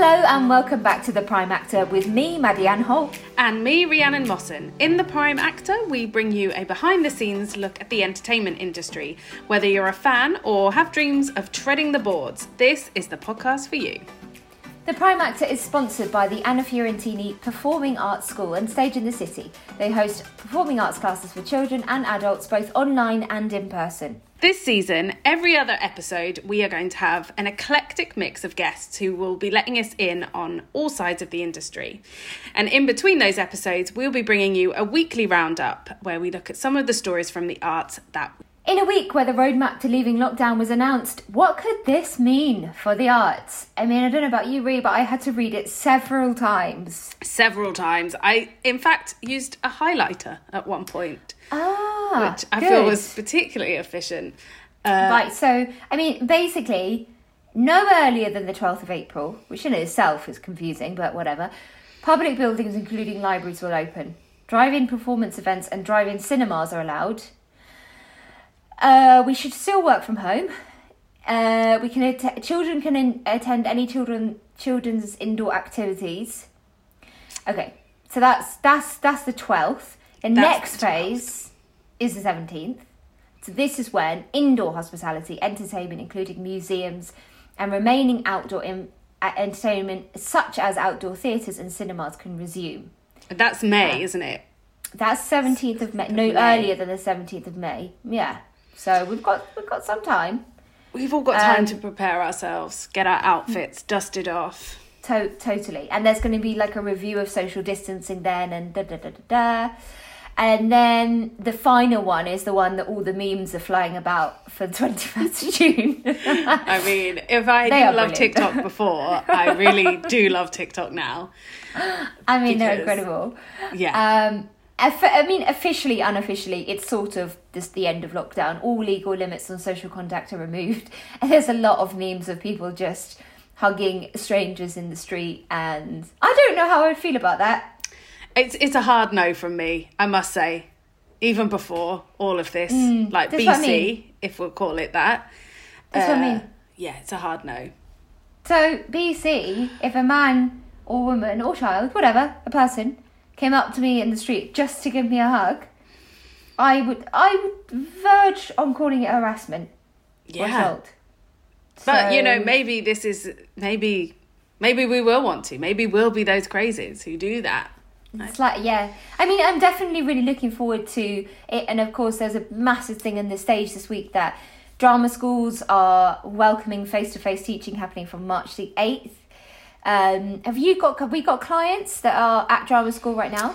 Hello and welcome back to The Prime Actor with me, Maddy Ann Holt. And me, Rhiannon Mosson. In The Prime Actor, we bring you a behind the scenes look at the entertainment industry. Whether you're a fan or have dreams of treading the boards, this is the podcast for you. The Prime Actor is sponsored by the Anna Fiorentini Performing Arts School and Stage in the City. They host performing arts classes for children and adults, both online and in person. This season, every other episode, we are going to have an eclectic mix of guests who will be letting us in on all sides of the industry. And in between those episodes, we'll be bringing you a weekly roundup where we look at some of the stories from the arts that in a week where the roadmap to leaving lockdown was announced, what could this mean for the arts? I mean, I don't know about you, Rhi, but I had to read it several times. Several times. I, in fact, used a highlighter at one point. Ah, which I good. feel was particularly efficient. Uh, right. So, I mean, basically, no earlier than the twelfth of April, which in itself is confusing, but whatever. Public buildings, including libraries, will open. Drive-in performance events and drive-in cinemas are allowed. Uh, we should still work from home. Uh, we can att- children can in- attend any children children's indoor activities. Okay, so that's that's that's the twelfth. The That's next the phase is the seventeenth. So this is when indoor hospitality, entertainment, including museums, and remaining outdoor in- uh, entertainment, such as outdoor theatres and cinemas, can resume. that's May, isn't it? That's seventeenth of May. No, May. earlier than the seventeenth of May. Yeah. So we've got we've got some time. We've all got time Um, to prepare ourselves, get our outfits dusted off. To- totally. And there's going to be like a review of social distancing then, and da da da da da. And then the final one is the one that all the memes are flying about for the 21st of June. I mean, if I They didn't love brilliant. TikTok before, I really do love TikTok now. I mean, they're Because- incredible. Yeah. Um, I mean, officially, unofficially, it's sort of just the end of lockdown. All legal limits on social contact are removed, and there's a lot of memes of people just hugging strangers in the street. And I don't know how I would feel about that. It's it's a hard no from me, I must say. Even before all of this, like Mm, that's BC, I mean. if we'll call it that. That's what I Uh, mean. Yeah, it's a hard no. So BC, if a man or woman or child, whatever, a person, came up to me in the street just to give me a hug, I would I would verge on calling it harassment Yeah. But you know, maybe this is maybe maybe we will want to. Maybe we'll be those crazies who do that. It's like, yeah. I mean, I'm definitely really looking forward to it. And of course, there's a massive thing in the stage this week that drama schools are welcoming face to face teaching happening from March the 8th. Um, have you got, have we got clients that are at drama school right now?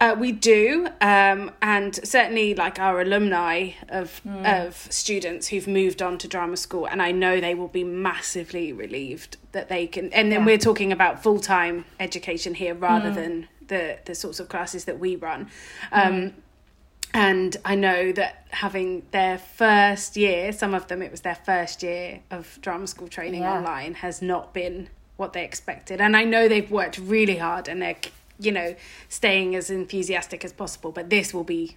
Uh, we do, um, and certainly like our alumni of Hmm. of students who've moved on to drama school, and I know they will be massively relieved that they can. And then Yeah. we're talking about full time education here rather Hmm. than the the sorts of classes that we run. Um, And I know that having their first year, some of them it was their first year of drama school training Yeah. online, has not been what they expected. And I know they've worked really hard and they're, you know, staying as enthusiastic as possible. But this will be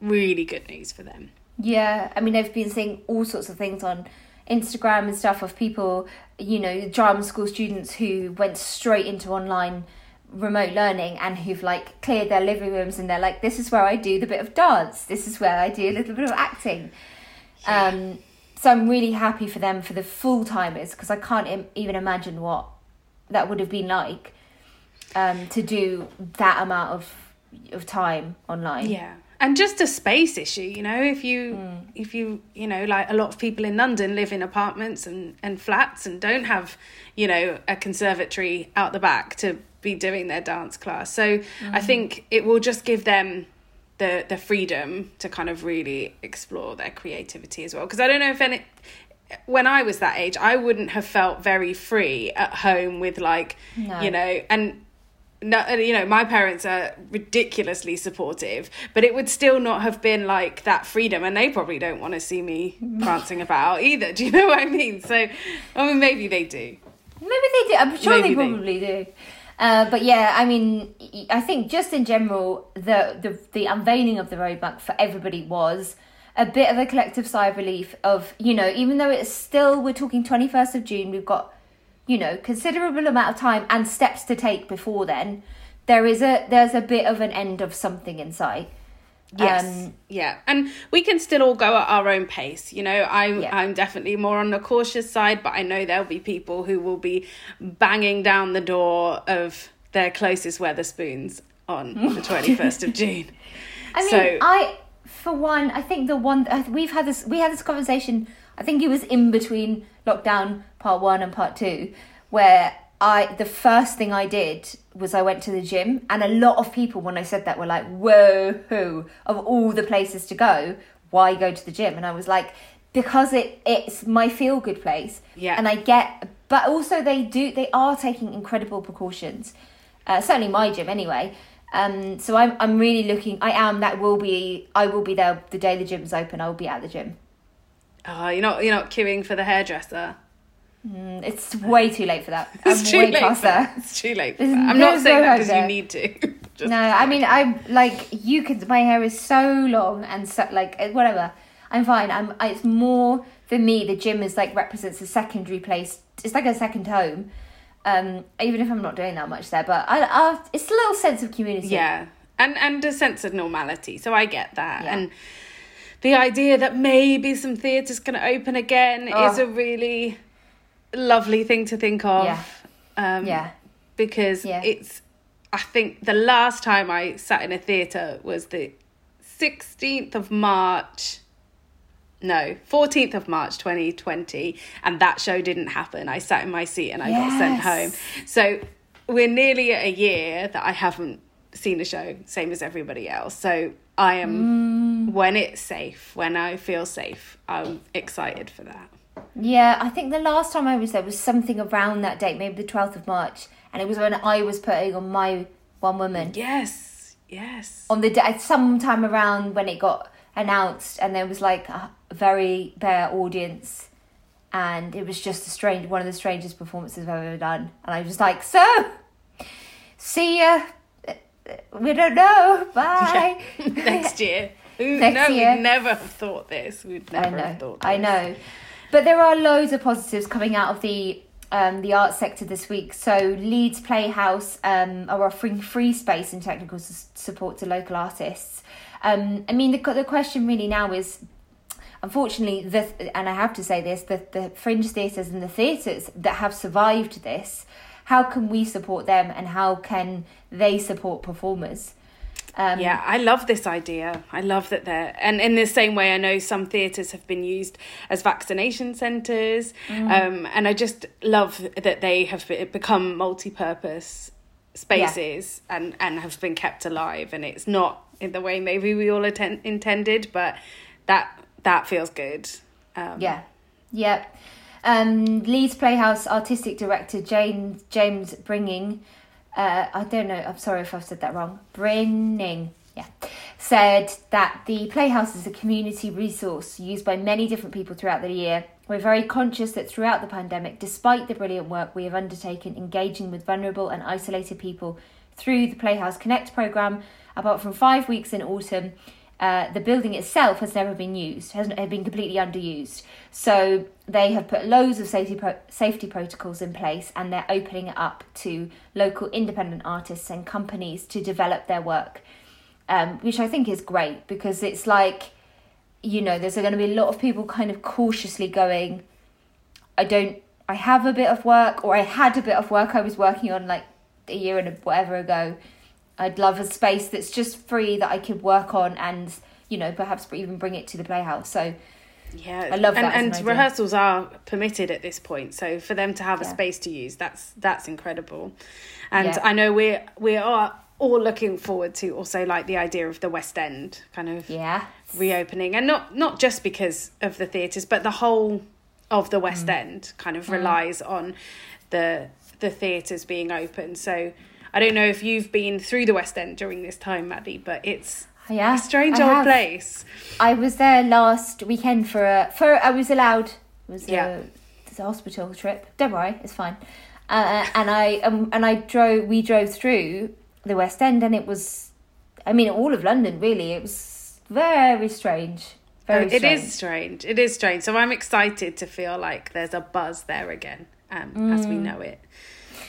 really good news for them. Yeah, I mean, I've been seeing all sorts of things on Instagram and stuff of people, you know, drama school students who went straight into online remote learning and who've like cleared their living rooms and they're like, this is where I do the bit of dance, this is where I do a little bit of acting. Um, so I'm really happy for them for the full timers because I can't Im- even imagine what that would have been like um, to do that amount of of time online. Yeah. And just a space issue, you know, if you Hmm. if you you know, like a lot of people in London live in apartments and, and flats and don't have, you know, a conservatory out the back to be doing their dance class. So I Hmm. think it will just give them the the freedom to kind of really explore their creativity as well. Because I don't know if any when I was that age, I wouldn't have felt very free at home with like, No. you know, and no, you know, my parents are ridiculously supportive, but it would still not have been like that freedom, and they probably don't want to see me prancing about either. Do you know what I mean? So, I mean, maybe they do. Maybe they do. I'm sure Maybe they they- probably do. Uh, but yeah, I mean, I think just in general, the, the the unveiling of the roadmap for everybody was a bit of a collective sigh of relief. Of you know, even though it's still we're talking twenty first of June, we've got you know considerable amount of time and steps to take before then, there is a there's a bit of an end of something in sight. Yes. Um, yeah. And we can still all go at our own pace. You know, I'm Yeah. I'm definitely more on the cautious side, but I know there'll be people who will be banging down the door of their closest Wetherspoons on the 21st of June. I mean, So- I for one, I think the one uh, we've had this we had this conversation. I think it was in between lockdown part one and part two, where I the first thing I did was I went to the gym, and a lot of people when I said that were like, "Whoa, who of all the places to go, why go to the gym?" And I was like, because it it's my feel good place, Yeah. and I get, but also they do they are taking incredible precautions uh, certainly my gym anyway. Um, so I'm I'm really looking. I am. That will be. I will be there the day the gym's open. I will be at the gym. Oh, you're not you're not queuing for the hairdresser. Mm, It's way too late for that. I'm It's too way late. past For that. there. It's too late. For There's- that. I'm not saying that because you need to. Just- No, I mean I'm like you could. My hair is so long and so like uh, whatever. I'm fine. I'm. It's more for me. The gym is like represents a secondary place. It's like a second home. Um, even if I'm not doing that much there, but I, I it's a little sense of community. Yeah. And and a sense of normality. So I get that. Yeah. And the idea that maybe some theatre's going to open again is Oh. a really lovely thing to think of. Yeah. Um, Yeah. Because Yeah. it's, I think the last time I sat in a theatre was the 16th of March. No, 14th of March 2020. And that show didn't happen. I sat in my seat and I got sent home. So we're nearly at a year that I haven't seen a show, same as everybody else. So I am, when it's safe, when I feel safe, I'm excited for that. Yeah, I think the last time I was there was something around that date, maybe the 12th of March, and it was when I was putting on my One Woman. Yes, yes. On the day, sometime around when it got announced, and there was like a very bare audience, and it was just a strange, one of the strangest performances I've ever done. And I was just like, so, see ya. We don't know. Bye. Next year. Next no, year. we'd never have thought this. We'd I never know. have thought this. I know. But there are loads of positives coming out of the um, the arts sector this week. So Leeds Playhouse um, are offering free space and technical support to local artists. Um, I mean, the the question really now is, unfortunately, the and I have to say this: the the fringe theatres and the theatres that have survived this, how can we support them, and how can they support performers? Um, Yeah, I love this idea. I love that they're, and in the same way, I know some theatres have been used as vaccination centres, Mm. um, and I just love that they have become multi-purpose spaces and and have been kept alive. And it's not in the way maybe we all atten- intended, but that that feels good. Um, Yeah, yeah. Um, Leeds Playhouse artistic director James James Bringing, uh, I don't know. I'm sorry if I've said that wrong. Brining, yeah, said that the Playhouse is a community resource used by many different people throughout the year. We're very conscious that throughout the pandemic, despite the brilliant work we have undertaken engaging with vulnerable and isolated people through the Playhouse Connect program, apart from five weeks in autumn, uh, the building itself has never been used, has been completely underused. So they have put loads of safety pro- safety protocols in place, and they're opening it up to local independent artists and companies to develop their work, um, which I think is great because it's like, you know, there's going to be a lot of people kind of cautiously going, I don't, I have a bit of work, or I had a bit of work I was working on like a year and a, whatever ago. I'd love a space that's just free that I could work on and, you know, perhaps even bring it to the playhouse. So, Yeah, I love and, that an and idea. rehearsals are permitted at this point, so for them to have a space to use, that's that's incredible. And Yeah. I know we we are all looking forward to also like the idea of the West End kind of yeah. reopening, and not not just because of the theatres, but the whole of the Mm. West End kind of relies on the the theatres being open. So I don't know if you've been through the West End during this time, Maddy, but it's Yeah. a strange I old have. place. I was there last weekend for a for I was allowed it was Yeah. a, a hospital trip. Don't worry, it's fine. Uh, and I um, and I drove. We drove through the West End, and it was, I mean, all of London really. It was very strange. Very It is strange. strange. It is strange. So I'm excited to feel like there's a buzz there again, um, as Mm. we know it.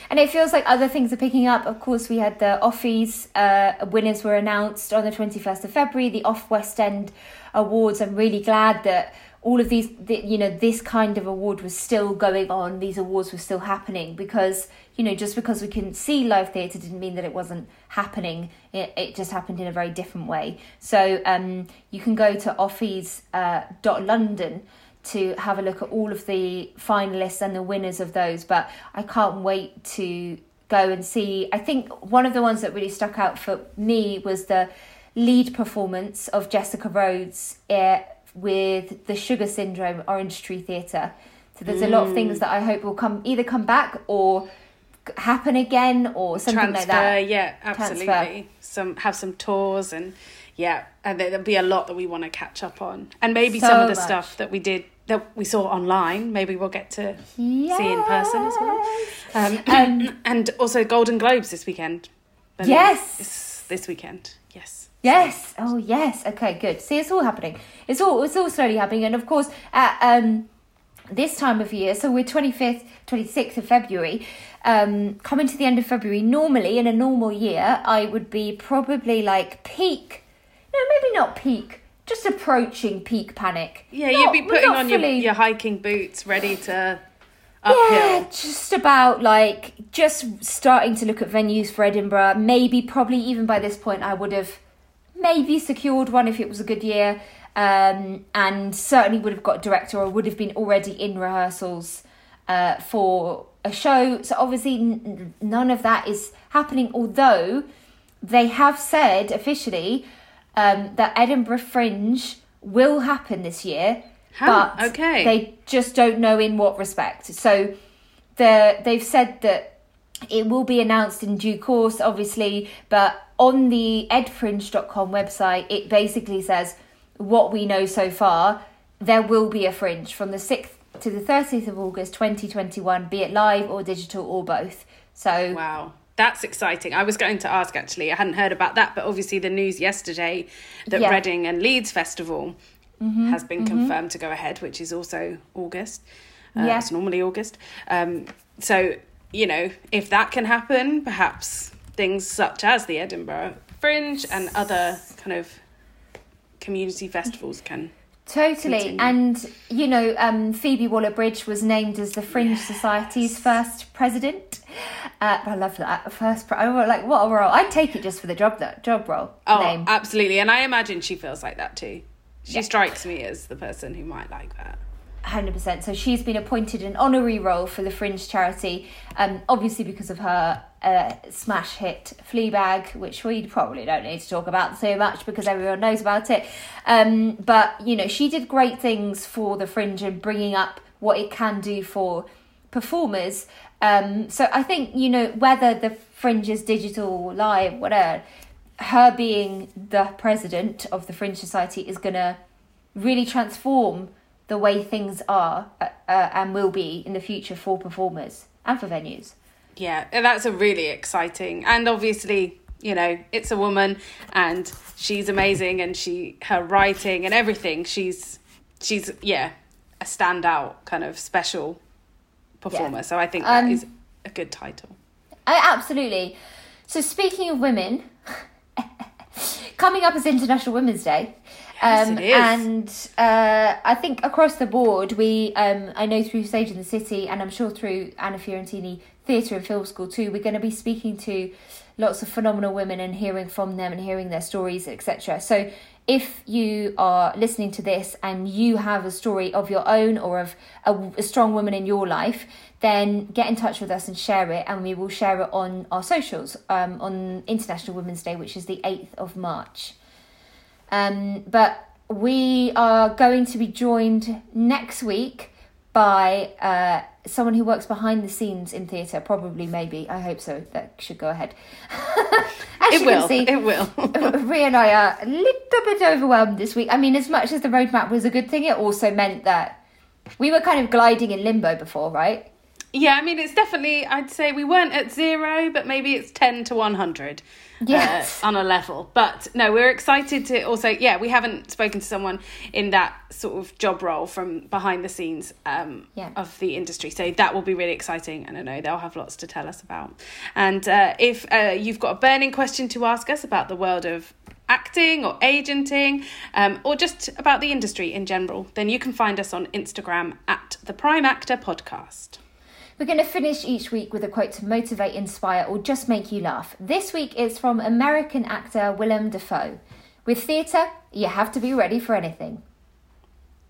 And it feels like other things are picking up. Of course, we had the Offies uh, winners were announced on the 21st of February, the Off West End Awards. I'm really glad that all of these, the, you know, this kind of award was still going on. These awards were still happening because, you know, just because we couldn't see live theatre didn't mean that it wasn't happening. It, it just happened in a very different way. So um, you can go to offies uh, to have a look at all of the finalists and the winners of those. But I can't wait to go and see. I think one of the ones that really stuck out for me was the lead performance of Jessica Rhodes uh, with the Sugar Syndrome Orange Tree Theatre. So there's a lot of things that I hope will come either come back or happen again or something Transfer, like that. yeah, absolutely. Transfer. Some have some tours and yeah, and there- there'll be a lot that we want to catch up on, and maybe So some of the much. stuff that we did that we saw online. Maybe we'll get to see in person as well. Um, Um, and also Golden Globes this weekend. Believe Yes. it's this weekend. Yes. Yes. Oh, yes. Okay, good. See, it's all happening. It's all it's all slowly happening, and of course, at um, this time of year, so we're twenty fifth, twenty sixth of February. Um, coming to the end of February, normally in a normal year, I would be probably like peak. No, maybe not peak. Just approaching peak panic. Yeah, Not- you'd be putting on your, fully- your hiking boots, ready to Yeah, just about like just starting to look at venues for Edinburgh. Maybe, probably even by this point, I would have maybe secured one if it was a good year, um, and certainly would have got a director or would have been already in rehearsals uh, for a show. So obviously, n- none of that is happening. Although they have said officially um, that Edinburgh Fringe will happen this year. Huh, but okay. they just don't know in what respect. So the they've said that it will be announced in due course, obviously, but on the edfringe.com website, it basically says what we know so far. There will be a fringe from the 6th to the 30th of August 2021, be it live or digital or both. So, Wow. That's exciting. I was going to ask actually. I hadn't heard about that, but obviously the news yesterday that Yeah. Reading and Leeds Festival has been confirmed to go ahead, which is also August. Uh, Yeah. It's normally August. Um, so, you know, if that can happen, perhaps things such as the Edinburgh Fringe and other kind of community festivals can. Totally, Continue. and you know, um, Phoebe Waller-Bridge was named as the Fringe Society's first president. Uh, I love that first. Pre- like, what a role! I'd take it just for the job that job role Oh, name. absolutely. And I imagine she feels like that too. She Yeah. strikes me as the person who might like that. Hundred percent. So she's been appointed an honorary role for the Fringe charity, um, obviously because of her uh, smash hit Fleabag, which we probably don't need to talk about so much because everyone knows about it. Um, but you know, she did great things for the Fringe and bringing up what it can do for performers. Um, so I think you know whether the Fringe is digital, live, whatever, her being the president of the Fringe Society is gonna really transform the way things are uh, uh, and will be in the future for performers and for venues. Yeah, that's a really exciting and obviously, you know, it's a woman and she's amazing and she her writing and everything, she's she's yeah, a standout kind of special performer. Yeah. So I think that Um, is a good title. I, absolutely. So speaking of women, coming up is International Women's Day. Yes, um, it is. And uh, I think across the board, we, um, I know through Stage in the City, and I'm sure through Anna Fiorentini Theatre and Film School too, we're going to be speaking to lots of phenomenal women and hearing from them and hearing their stories, etc. So if you are listening to this and you have a story of your own or of a, a strong woman in your life, then get in touch with us and share it, and we will share it on our socials um, on International Women's Day, which is the 8th of March. Um, but we are going to be joined next week by uh, someone who works behind the scenes in theatre. Probably, maybe. I hope so. That should go ahead. As It you will. can see, It will. Rhea and I are a little bit overwhelmed this week. I mean, as much as the roadmap was a good thing, it also meant that we were kind of gliding in limbo before, right? Yeah, I mean, it's definitely, I'd say we weren't at zero, but maybe it's 10 to 100 Yes. uh, on a level. But no, we're excited to also, yeah, we haven't spoken to someone in that sort of job role from behind the scenes um, Yeah. of the industry. So that will be really exciting. And I know they'll have lots to tell us about. And uh, if uh, you've got a burning question to ask us about the world of acting or agenting um, or just about the industry in general, then you can find us on Instagram at the Prime Actor Podcast. We're going to finish each week with a quote to motivate, inspire, or just make you laugh. This week is from American actor Willem Dafoe. With theatre, you have to be ready for anything.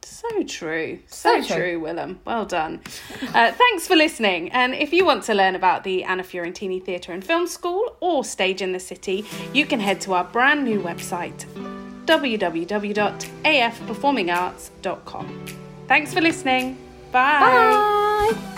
So true. So, So true. true. Willem. Well done. Uh, thanks for listening. And if you want to learn about the Anna Fiorentini Theatre and Film School or Stage in the City, you can head to our brand new website, www.afperformingarts.com. Thanks for listening. Bye. Bye!